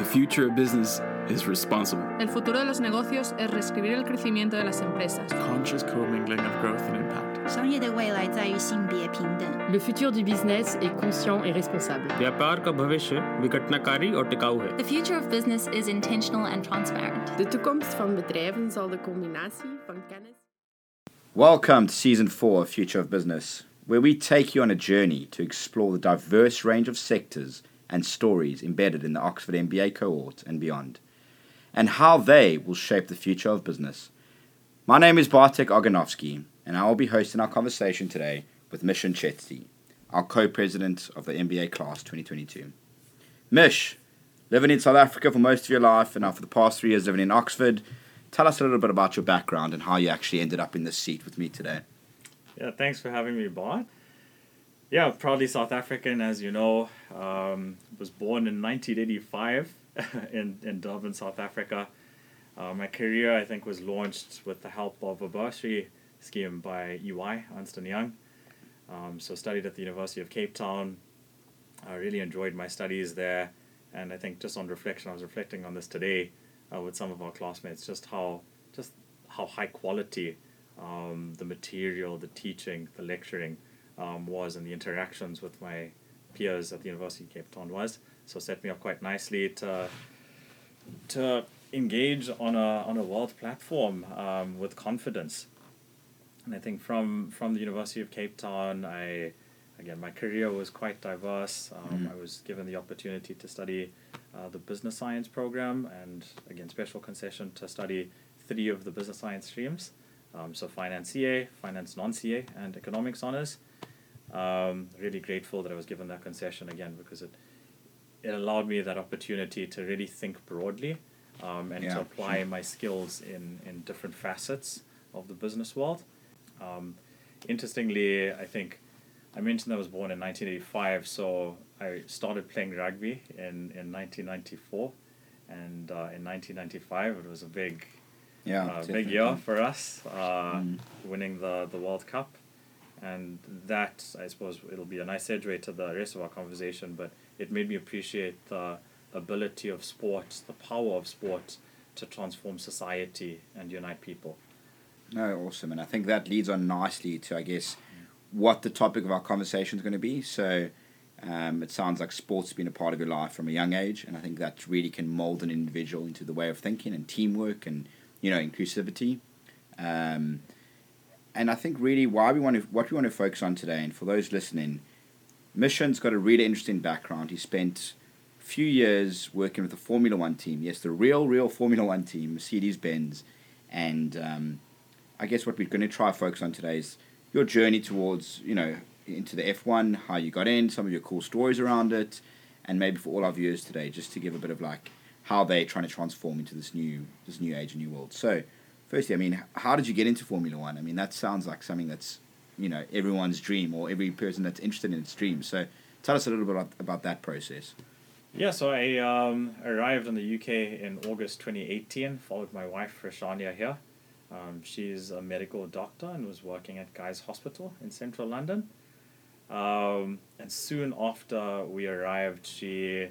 The future of business is responsible. El futuro de los negocios es reescribir el crecimiento de las empresas. Conscious commingling of growth and impact. 商业的未来在于性别平等。 Le futur du business est conscient et responsable. व्यापार का भविष्य विघटनकारी और टिकाऊ है The future of business is intentional and transparent. De toekomst van bedrijven zal de combinatie van kennis. Welcome to season four of Future of Business, where we take you on a journey to explore the diverse range of sectors and stories embedded in the Oxford MBA cohort and beyond, and how they will shape the future of business. My name is Bartek Oganovsky, and I will be hosting our conversation today with Mishan Chetty, our co-president of the MBA class 2022. Mish, living in South Africa for most of your life, and now for the past three years living in Oxford, tell us a little bit about your background and how you actually ended up in this seat with me today. Yeah, thanks for having me, Bart. Yeah, proudly South African, as you know. Um, was born in 1985 in, in Durban, South Africa. Uh, my career, I think, was launched with the help of a bursary scheme by EY, Ernst & Young. Um, so studied at the University of Cape Town. I really enjoyed my studies there. And I think just on reflection, I was reflecting on this today uh, with some of our classmates, just how, just how high quality um, the material, the teaching, the lecturing um, was, and the interactions with my peers at the University of Cape Town was. So set me up quite nicely to to engage on a on a world platform um, with confidence. And I think from from the University of Cape Town, I again my career was quite diverse. Um, I was given the opportunity to study uh, the business science program, and again special concession to study three of the business science streams. Um, so finance CA, finance non CA, and economics honors. Um, really grateful that I was given that concession again because it it allowed me that opportunity to really think broadly um, and Yeah, to apply my skills in, in different facets of the business world. Um, interestingly, I think I mentioned I was born in 1985, so I started playing rugby in, in 1994. And uh, in 1995, it was a big, Yeah, uh, big year for us, uh, Mm. winning the, the World Cup. And that, I suppose, it'll be a nice segue to the rest of our conversation, but it made me appreciate the ability of sport, the power of sport to transform society and unite people. No, awesome. And I think that leads on nicely to, I guess, what the topic of our conversation is going to be. So um, it sounds like sports has been a part of your life from a young age. And I think that really can mold an individual into the way of thinking and teamwork and, you know, inclusivity. Um, and I think really why we want to, what we want to focus on today, and for those listening, Mishan's got a really interesting background. He spent a few years working with the Formula One team. Yes, the real, real Formula One team, Mercedes Benz. And um, I guess what we're going to try to focus on today is your journey towards, you know, into the F1, how you got in, some of your cool stories around it, and maybe for all our viewers today, just to give a bit of like how they're trying to transform into this new this new age and new world. So, firstly, I mean, how did you get into Formula One? I mean, that sounds like something that's you know everyone's dream or every person that's interested in its dream. So, tell us a little bit about, about that process. Yeah, so I um, arrived in the UK in August 2018, followed my wife, Rashania, here. Um, she's a medical doctor and was working at Guy's Hospital in central London. Um, and soon after we arrived, she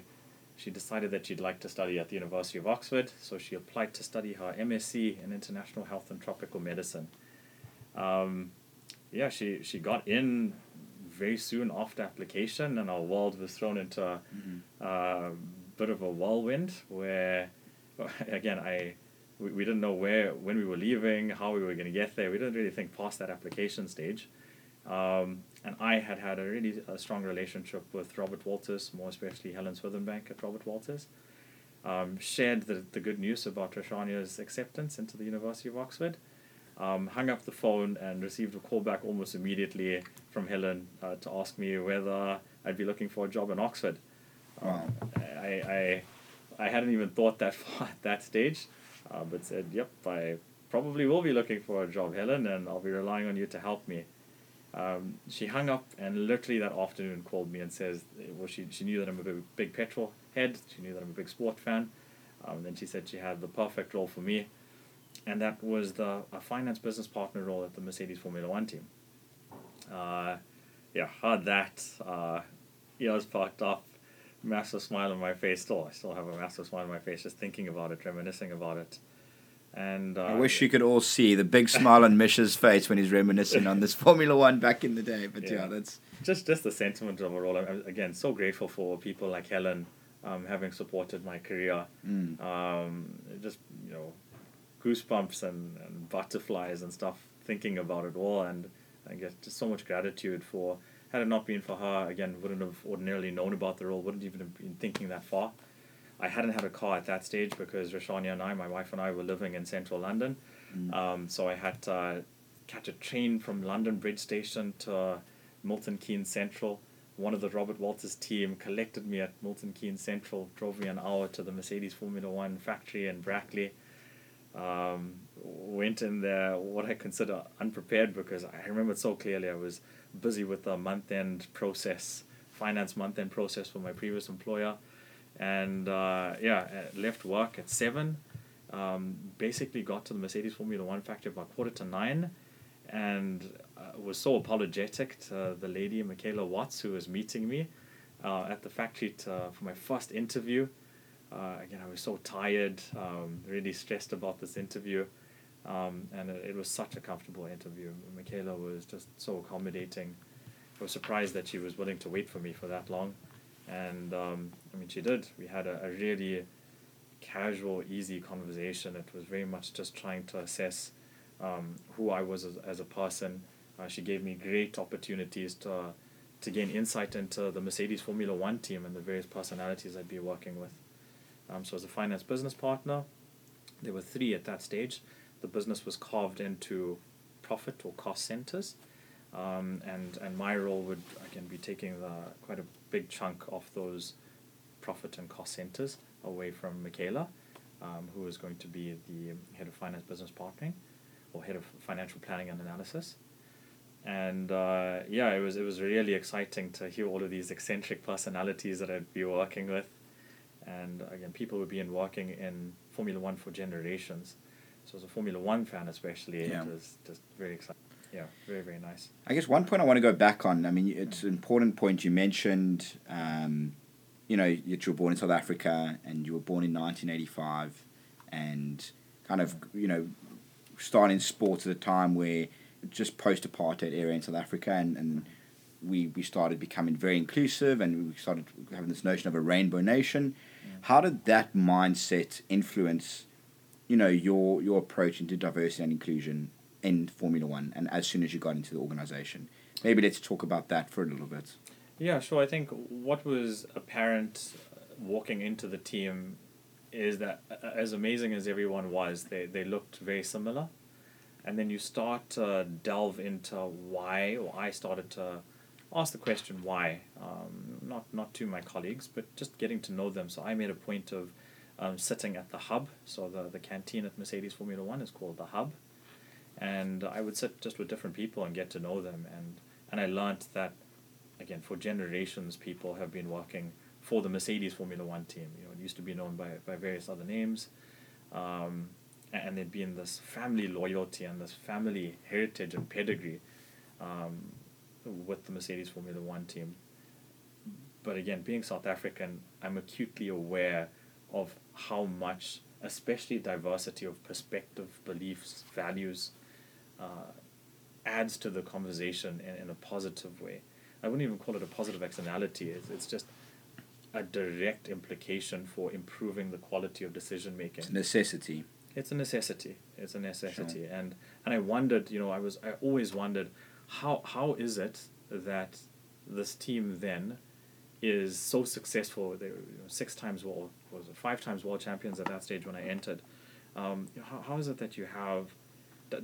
she decided that she'd like to study at the University of Oxford, so she applied to study her MSc in International Health and Tropical Medicine. Um, yeah, she, she got in very soon after application, and our world was thrown into a uh, bit of a whirlwind where, again, I we, we didn't know where when we were leaving, how we were going to get there. We didn't really think past that application stage. Um, and I had had a really a strong relationship with Robert Walters, more especially Helen Swithenbank at Robert Walters. Um, shared the, the good news about Rashania's acceptance into the University of Oxford. Um, hung up the phone and received a call back almost immediately from Helen uh, to ask me whether I'd be looking for a job in Oxford. Wow. I, I, I hadn't even thought that far at that stage, uh, but said, "Yep, I probably will be looking for a job, Helen, and I'll be relying on you to help me." Um, she hung up and literally that afternoon called me and says, "Well, she she knew that I'm a big, big petrol head. She knew that I'm a big sport fan." Um, and then she said she had the perfect role for me, and that was the a finance business partner role at the Mercedes Formula One team. Uh, yeah, heard that. Uh, ears perked up, massive smile on my face. Still, I still have a massive smile on my face just thinking about it, reminiscing about it. And uh, I wish you could all see the big smile on Mish's face when he's reminiscing on this Formula One back in the day. But yeah, Yeah. that's just just the sentiment overall. I'm, I'm, again so grateful for people like Helen, um, having supported my career. mm, Um, just you know, goosebumps and, and butterflies and stuff thinking about it all, and I guess just so much gratitude for. Had it not been for her, again, wouldn't have ordinarily known about the role. Wouldn't even have been thinking that far. I hadn't had a car at that stage because Rashania and I, my wife and I, were living in central London. Mm. Um, so I had to uh, catch a train from London Bridge Station to uh, Milton Keynes Central. One of the Robert Walters team collected me at Milton Keynes Central, drove me an hour to the Mercedes Formula One factory in Brackley. Um, went in there, what I consider unprepared because I remember it so clearly. I was busy with the month end process, finance month end process for my previous employer. And uh, yeah, uh, left work at seven. Um, basically got to the Mercedes Formula One factory about quarter to nine, and uh, was so apologetic to the lady Michaela Watts who was meeting me uh, at the factory to, for my first interview. Uh, again, I was so tired, um, really stressed about this interview, um, and it, it was such a comfortable interview. Michaela was just so accommodating. I was surprised that she was willing to wait for me for that long, and um, I mean, she did. We had a, a really casual, easy conversation. It was very much just trying to assess um, who I was as, as a person. Uh, she gave me great opportunities to to gain insight into the Mercedes Formula One team and the various personalities I'd be working with. Um, so as a finance business partner, there were three at that stage. The business was carved into profit or cost centers, um, and and my role would again be taking the quite a big chunk of those profit and cost centers away from Michaela, um, who is going to be the head of finance business partnering, or head of financial planning and analysis. And uh, yeah, it was it was really exciting to hear all of these eccentric personalities that I'd be working with, and again, people who've been working in Formula One for generations. So as a Formula One fan, especially, Yeah. it was just very exciting. Yeah, very very nice. I guess one point I want to go back on. I mean, it's an important point you mentioned. Um, you know, that you were born in South Africa and you were born in 1985, and kind of you know, starting sports at a time where just post apartheid era in South Africa, and, and we we started becoming very inclusive, and we started having this notion of a rainbow nation. How did that mindset influence, you know, your your approach into diversity and inclusion in Formula One, and as soon as you got into the organization? Maybe let's talk about that for a little bit. Yeah, sure. I think what was apparent uh, walking into the team is that uh, as amazing as everyone was, they, they looked very similar. And then you start to delve into why, or I started to ask the question why, um, not, not to my colleagues, but just getting to know them. So I made a point of um, sitting at the hub. So the, the canteen at Mercedes Formula One is called the hub. And I would sit just with different people and get to know them. And, and I learned that again, for generations, people have been working for the Mercedes Formula One team. You know, it used to be known by, by various other names, um, and there'd been this family loyalty and this family heritage and pedigree um, with the Mercedes Formula One team. But again, being South African, I'm acutely aware of how much, especially diversity of perspective, beliefs, values, uh, adds to the conversation in, in a positive way. I wouldn't even call it a positive externality. It's, it's just a direct implication for improving the quality of decision making. It's a necessity. It's a necessity. It's a necessity. And and I wondered, you know, I was I always wondered how how is it that this team then is so successful? They were you know, six times world was it five times world champions at that stage when I entered. Um, you know, how, how is it that you have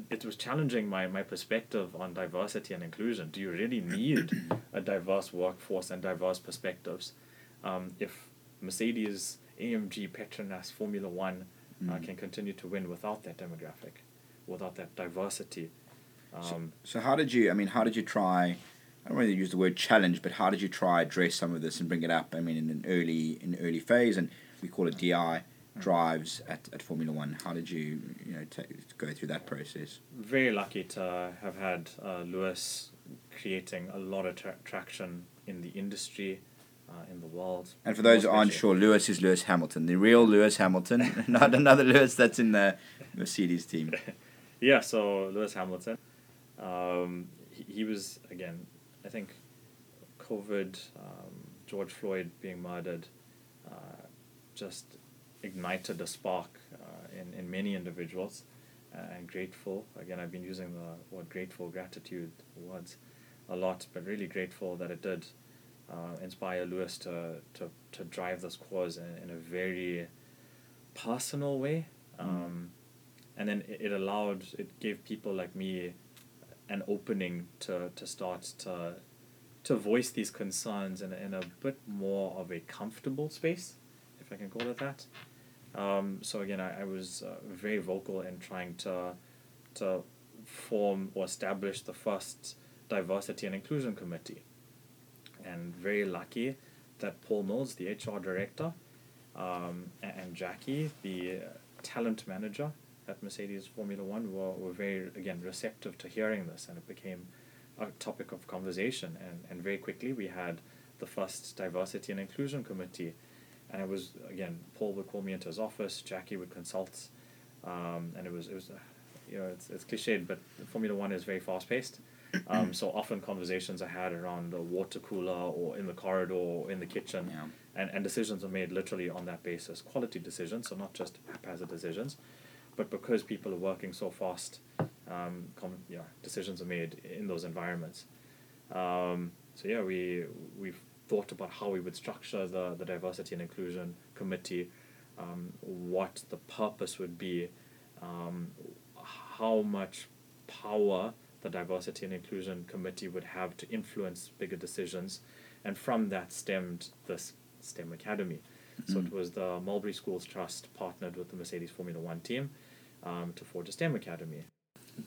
it was challenging my, my perspective on diversity and inclusion. Do you really need a diverse workforce and diverse perspectives? Um, if Mercedes, AMG, Petronas, Formula One uh, Mm. can continue to win without that demographic, without that diversity. Um, So how did you? I mean, how did you try? I don't really use the word challenge, but how did you try address some of this and bring it up? I mean, in an early in early phase, and we call it DI drives at, at Formula One. How did you you know go through that process? very lucky to have had uh, Lewis creating a lot of tra- traction in the industry, uh, in the world. And for those who aren't sure, Lewis is Lewis Hamilton, the real Lewis Hamilton, not another Lewis that's in the Mercedes team. Yeah, so Lewis Hamilton, um, he, he was again, I think, COVID, um, George Floyd being murdered, uh, just ignited a spark uh, in in many individuals, uh, and grateful. Again, I've been using the word grateful, gratitude words, a lot, but really grateful that it did uh, inspire Lewis to to to drive this cause in, in a very personal way. Um, and then it, it allowed it gave people like me an opening to, to start to to voice these concerns in in a bit more of a comfortable space, if I can call it that. Um, so again, I, I was uh, very vocal in trying to to form or establish the first diversity and inclusion committee, and very lucky that Paul Mills, the HR director, um, a- and Jackie, the talent manager at Mercedes Formula One, were, were very again receptive to hearing this, and it became a topic of conversation. And, and very quickly, we had the first diversity and inclusion committee, and it was again Paul would call me into his office, Jackie would consult, um, and it was it was. Uh, you know, it's, it's cliched, but Formula One is very fast paced. Um, so often conversations are had around the water cooler or in the corridor or in the kitchen Yeah. and, and decisions are made literally on that basis quality decisions so not just haphazard decisions but because people are working so fast um, com- yeah, decisions are made in those environments um, so yeah we we've thought about how we would structure the, the diversity and inclusion committee um, what the purpose would be um, how much power the diversity and inclusion committee would have to influence bigger decisions and from that stemmed this STEM Academy. So it was the Mulberry Schools Trust partnered with the Mercedes Formula One team um, to forge a STEM Academy.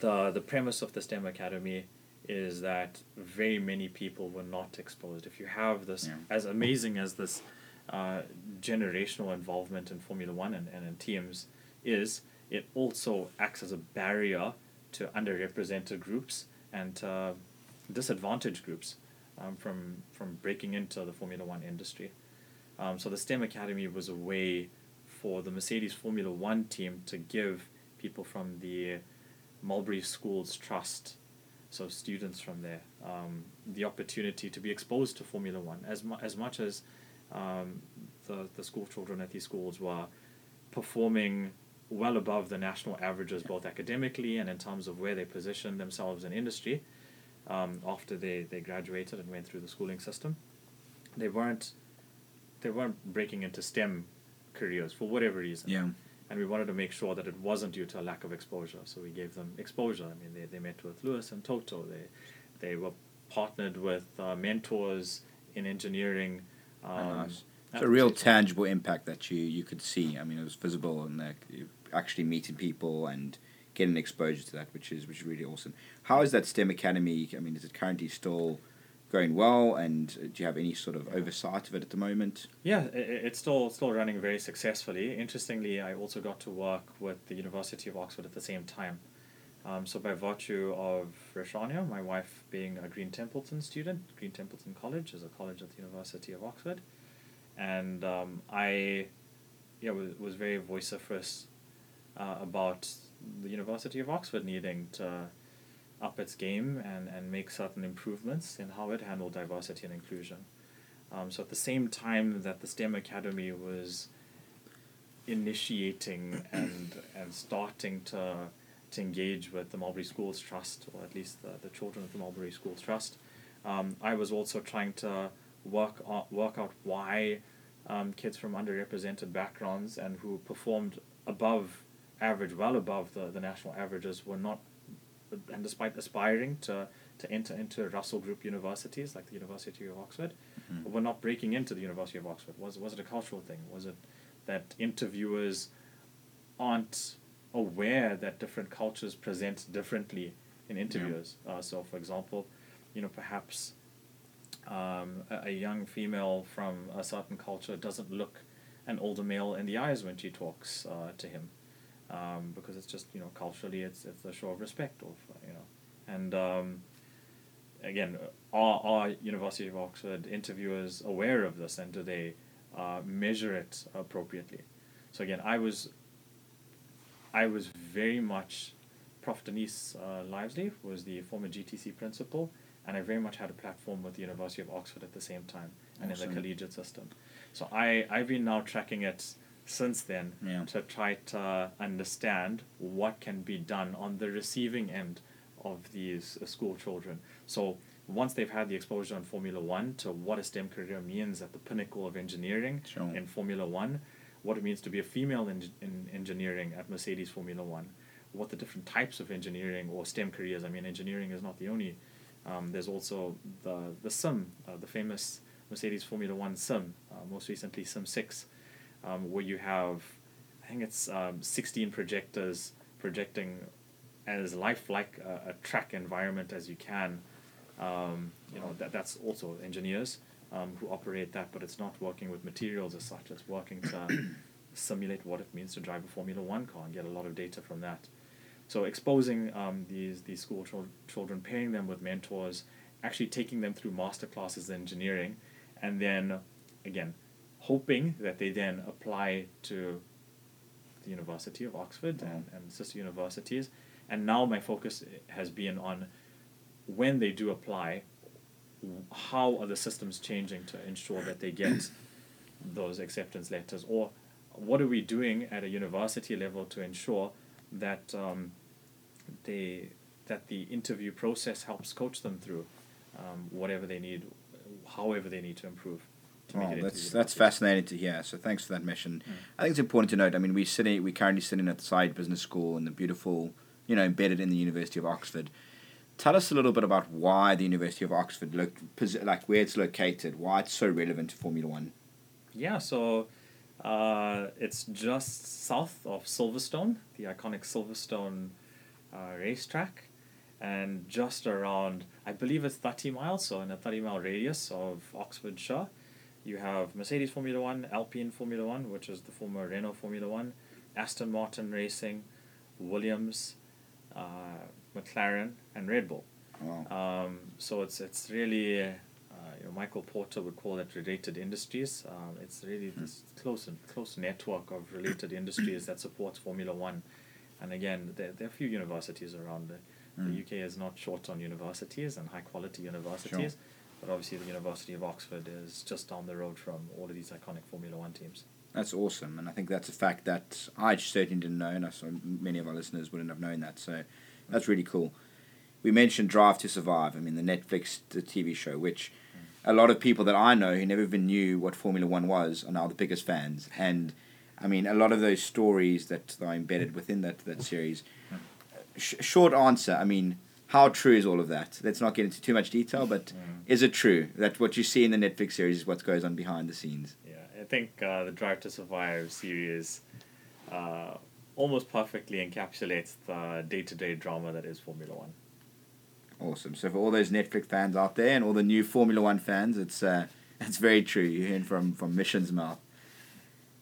The the premise of the STEM Academy is that very many people were not exposed. If you have this, Yeah. as amazing as this uh, generational involvement in Formula One and, and in teams is, it also acts as a barrier to underrepresented groups and uh, disadvantaged groups um, from from breaking into the Formula One industry. Um, so the STEM Academy was a way for the Mercedes Formula One team to give people from the Mulberry Schools Trust, so students from there, um, the opportunity to be exposed to Formula One as mu- as much as um, the the school children at these schools were performing well above the national averages, both academically and in terms of where they positioned themselves in industry um, after they, they graduated and went through the schooling system. They weren't they weren't breaking into STEM careers for whatever reason. Yeah. And we wanted to make sure that it wasn't due to a lack of exposure. So we gave them exposure. I mean, they, they met with Lewis and Toto. They they were partnered with uh, mentors in engineering. Um, Oh, nice. It's a real tangible impact that you, you could see. I mean, it was visible and like, actually meeting people and getting exposure to that, which is which is really awesome. How is that STEM Academy? I mean, is it currently still going well? And uh, do you have any sort of oversight of it at the moment? Yeah, it's still still running very successfully. Interestingly, I also got to work with the University of Oxford at the same time. Um, so by virtue of Rashania, my wife being a Green Templeton student, Green Templeton College is a college at the University of Oxford, and um, I, yeah, was, was very vociferous uh, about the University of Oxford needing to up its game and, and make certain improvements in how it handled diversity and inclusion. Um, so at the same time that the STEM Academy was initiating and and starting to to engage with the Mulberry Schools Trust, or at least the, the children of the Mulberry Schools Trust, um, I was also trying to work work out why um, kids from underrepresented backgrounds and who performed above average, well above the, the national averages, were not, and despite aspiring to, to enter into Russell Group universities like the University of Oxford, were not breaking into the University of Oxford. Was was it a cultural thing? Was it that interviewers aren't aware that different cultures present differently in interviews? Uh, so, for example, you know, perhaps um, a, a young female from a certain culture doesn't look an older male in the eyes when she talks uh, to him, um, because it's just you know culturally it's it's a show of respect of you know, and um, again, are, are University of Oxford interviewers aware of this and do they uh, measure it appropriately? So again, I was I was very much Prof. Denise uh, Lievesley was the former GTC principal, and I very much had a platform with the University of Oxford at the same time and in the collegiate system. So I, I've been now tracking it since then Yeah. to try to understand what can be done on the receiving end of these uh, school children. So once they've had the exposure in Formula One to what a STEM career means at the pinnacle of engineering Sure. in Formula One, what it means to be a female in, in engineering at Mercedes Formula One, what the different types of engineering or STEM careers. I mean, engineering is not the only. Um, there's also the the sim, uh, the famous Mercedes Formula One sim, uh, most recently Sim Six, um, where you have, I think it's um, 16 projectors projecting as lifelike a, a track environment as you can. Um, you know that that's also engineers um, who operate that, but it's not working with materials as such. It's working to simulate what it means to drive a Formula One car and get a lot of data from that. So exposing um, these these school chil- children, pairing them with mentors, actually taking them through master classes in engineering, and then again, hoping that they then apply to the University of Oxford and, and sister universities. And now my focus has been on when they do apply, how are the systems changing to ensure that they get those acceptance letters, or what are we doing at a university level to ensure that um, they that the interview process helps coach them through um, whatever they need, however they need to improve. Oh, that's that's fascinating to hear. So thanks for that mission. I think it's important to note. I mean, we're sitting we're currently sitting at the Said Business School in the beautiful, you know, embedded in the University of Oxford. Tell us a little bit about why the University of Oxford, posi- like where it's located, why it's so relevant to Formula One. Yeah, so uh, it's just south of Silverstone, the iconic Silverstone uh, racetrack, and just around, I believe it's 30 miles, so in a 30 mile radius of Oxfordshire, you have Mercedes Formula One, Alpine Formula One, which is the former Renault Formula One, Aston Martin Racing, Williams, uh, McLaren, and Red Bull. Wow. Um, so it's it's really, uh, you know, Michael Porter would call it related industries. Um, it's really this close close network of related industries that supports Formula One, and again, there, there are a few universities around. The, the UK is not short on universities and high quality universities, but obviously the University of Oxford is just down the road from all of these iconic Formula One teams. That's awesome, and I think that's a fact that I certainly didn't know, and I saw many of our listeners wouldn't have known that. So that's really cool. We mentioned Drive to Survive. I mean, the Netflix the TV show, which a lot of people that I know who never even knew what Formula One was are now the biggest fans. And I mean, a lot of those stories that are embedded within that that series. Sh- short answer. I mean, how true is all of that? Let's not get into too much detail, but is it true that what you see in the Netflix series is what goes on behind the scenes? Yeah, I think uh, the Drive to Survive series uh, almost perfectly encapsulates the day to day drama that is Formula One. Awesome. So for all those Netflix fans out there and all the new Formula One fans, it's uh, it's very true. You're hearing from from Mishan's mouth.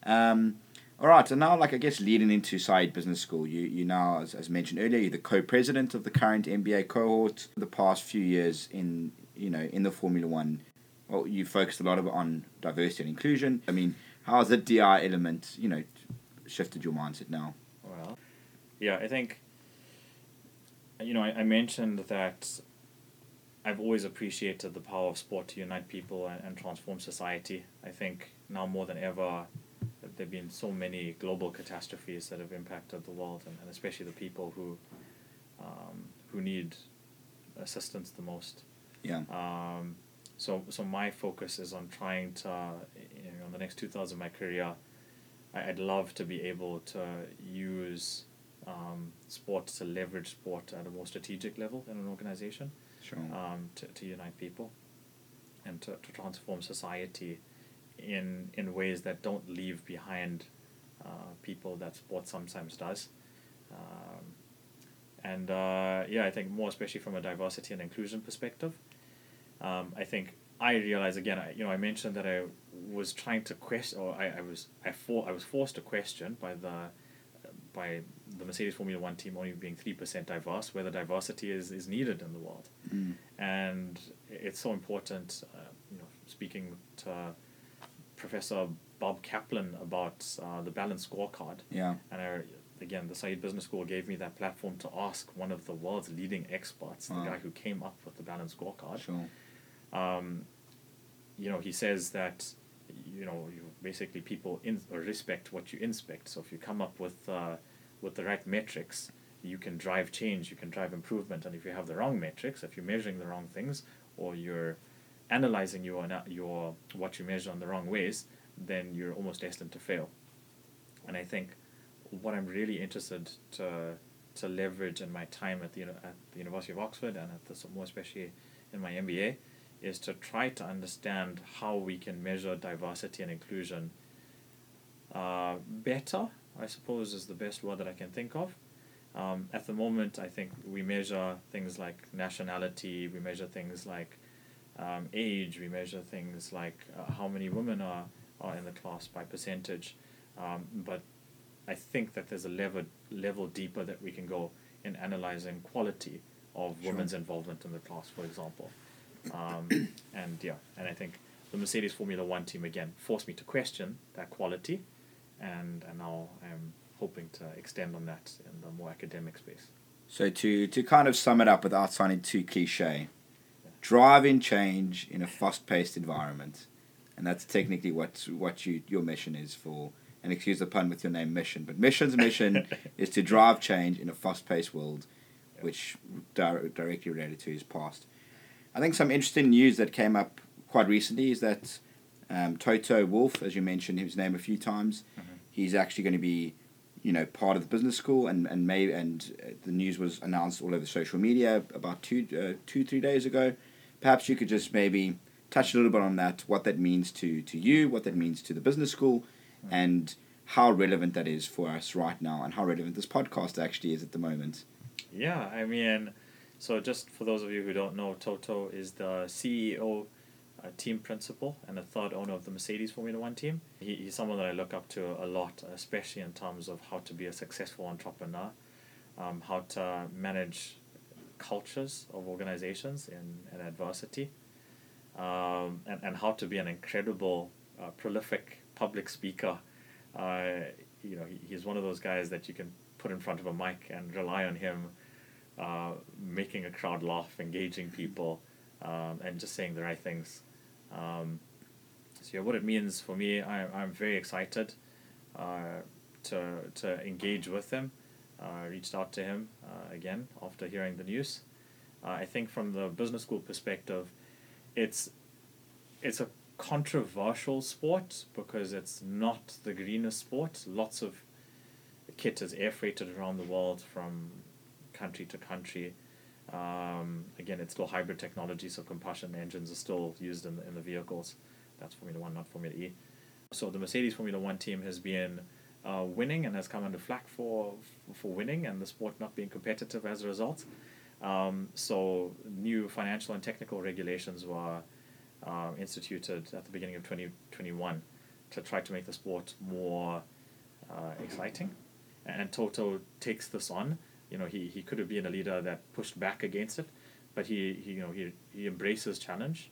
Um, all right. So now, like I guess, leading into Said Business School, you you now, as, as mentioned earlier, you're the co-president of the current MBA cohort. The past few years in you know in the Formula One, well, you focused a lot of it on diversity and inclusion. I mean, how has the DI element you know shifted your mindset now? Well, yeah, I think, you know, I, I mentioned that I've always appreciated the power of sport to unite people and, and transform society. I think now more than ever, that there have been so many global catastrophes that have impacted the world, and, and especially the people who, um, who need assistance the most. Yeah. Um, so, so my focus is on trying to, you know, in the next two thirds of my career, I, I'd love to be able to use um, sport to leverage sport at a more strategic level in an organization Sure. um, to, to unite people and to, to transform society in in ways that don't leave behind uh, people that sport sometimes does. Um, and uh, yeah, I think more especially from a diversity and inclusion perspective. Um, I think I realize again, I, you know, I mentioned that I was trying to question, or I, I was I for I was forced to question by the by the Mercedes Formula One team only being three percent diverse, where the diversity is, is needed in the world, Mm. and it's so important. Uh, you know, speaking to Professor Bob Kaplan about uh, the balanced scorecard, Yeah. and I, again, the Said Business School gave me that platform to ask one of the world's leading experts, Wow. the guy who came up with the balanced scorecard. Sure. Um, you know, he says that you know, you basically people in or respect what you inspect. So if you come up with uh, with the right metrics, you can drive change, you can drive improvement. And if you have the wrong metrics, if you're measuring the wrong things, or you're analyzing your your what you measure in the wrong ways, then you're almost destined to fail. And I think what I'm really interested to to leverage in my time at the at the University of Oxford and at the more especially in my MBA is to try to understand how we can measure diversity and inclusion uh, better. I suppose is the best word that I can think of. Um, at the moment, I think we measure things like nationality, we measure things like um, age, we measure things like uh, how many women are, are in the class by percentage. Um, but I think that there's a level level deeper that we can go in analyzing quality of Sure. women's involvement in the class, for example. Um, and yeah, and I think the Mercedes Formula One team again forced me to question that quality, and and now I'm hoping to extend on that in the more academic space. So to to kind of sum it up without sounding too cliche, driving change in a fast-paced environment, and that's technically what what you your mission is for. And excuse the pun with your name, mission, but mission's mission is to drive change in a fast-paced world, which di- directly related to his past. I think some interesting news that came up quite recently is that um, Toto Wolff, as you mentioned his name a few times, he's actually going to be you know part of the business school and and may and the news was announced all over social media about two uh, two three days ago perhaps you could just maybe touch a little bit on that what that means to to you what that means to the business school and how relevant that is for us right now and how relevant this podcast actually is at the moment Yeah, I mean, so just for those of you who don't know, Toto is the CEO, uh, team principal, and the third owner of the Mercedes Formula One team. He, he's someone that I look up to a lot, especially in terms of how to be a successful entrepreneur, um, how to manage cultures of organizations in, in adversity, um, and, and how to be an incredible, uh, prolific public speaker. Uh, you know, he, he's one of those guys that you can put in front of a mic and rely on him uh, making a crowd laugh, engaging people, um, and just saying the right things. Um, so yeah, what it means for me, I, I'm very excited uh, to, to engage with him. I reached out to him uh, again after hearing the news. Uh, I think from the business school perspective, it's it's a controversial sport because it's not the greenest sport. Lots of kit is air freighted around the world from country to country. Um, again, it's still hybrid technology, so combustion engines are still used in the, in the vehicles. That's Formula One, not Formula E. So the Mercedes Formula One team has been uh, winning and has come under flack for for winning and the sport not being competitive as a result. Um, so new financial and technical regulations were uh, instituted at the beginning of 2021 to try to make the sport more uh, exciting. And Toto takes this on. You know, he, he could have been a leader that pushed back against it, but he, he you know he, he embraces challenge.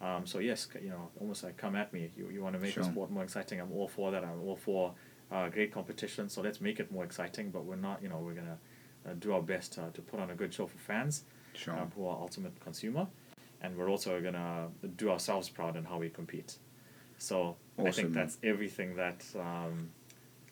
Um, so yes, you know, almost like come at me. You, you want to make Sure. the sport more exciting. I'm all for that. I'm all for uh, great competition. So let's make it more exciting. But we're not. You know, we're gonna uh, do our best to, to put on a good show for fans sure um, who are ultimate consumer, and we're also gonna do ourselves proud in how we compete. So I think that's everything that um,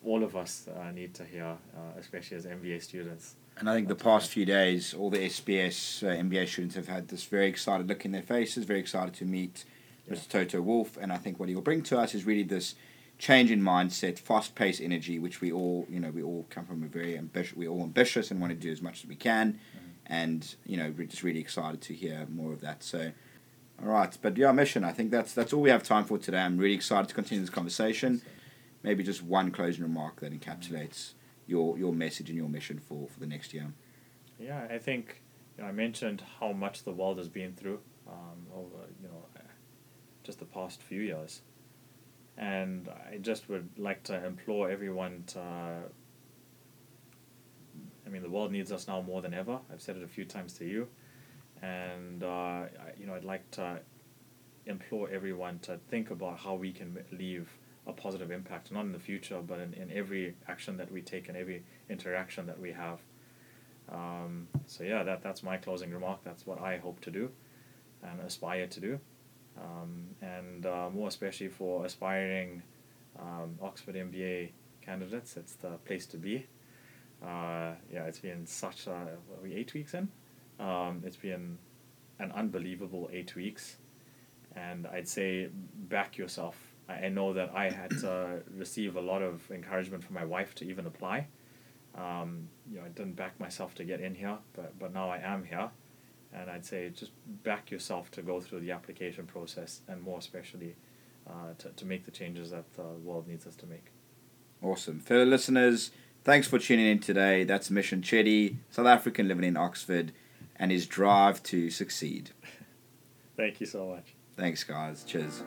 all of us uh, need to hear, uh, especially as MBA students. And I think the past few days, all the SBS uh, MBA students have had this very excited look in their faces, very excited to meet Yeah. Mr. Toto Wolff. And I think what he'll bring to us is really this change in mindset, fast-paced energy, which we all, you know, we all come from a very ambitious, we're all ambitious and want to do as much as we can. And, you know, we're just really excited to hear more of that. So, all right. But yeah, mission, I think that's, that's all we have time for today. I'm really excited to continue this conversation. Maybe just one closing remark that encapsulates your, your message and your mission for, for the next year. Yeah, I think you know, I mentioned how much the world has been through um, over you know just the past few years, and I just would like to implore everyone to I mean, the world needs us now more than ever. I've said it a few times to you, and uh, I, you know, I'd like to implore everyone to think about how we can leave a positive impact, not in the future, but in, in every action that we take and every interaction that we have. Um, so yeah, that that's my closing remark. That's what I hope to do, and aspire to do, um, and uh, more especially for aspiring um, Oxford MBA candidates. It's the place to be. Uh, yeah, it's been such a what are we eight weeks in. Um, it's been an unbelievable eight weeks, and I'd say back yourself. I, I know that I had to receive a lot of encouragement from my wife to even apply. Um, you know, I didn't back myself to get in here, but but now I am here, and I'd say just back yourself to go through the application process, and more especially, uh, to to make the changes that the world needs us to make. Awesome. Fellow listeners, thanks for tuning in today. That's Mishan Chetty, South African living in Oxford, and his drive to succeed. Thank you so much. Thanks, guys. Cheers.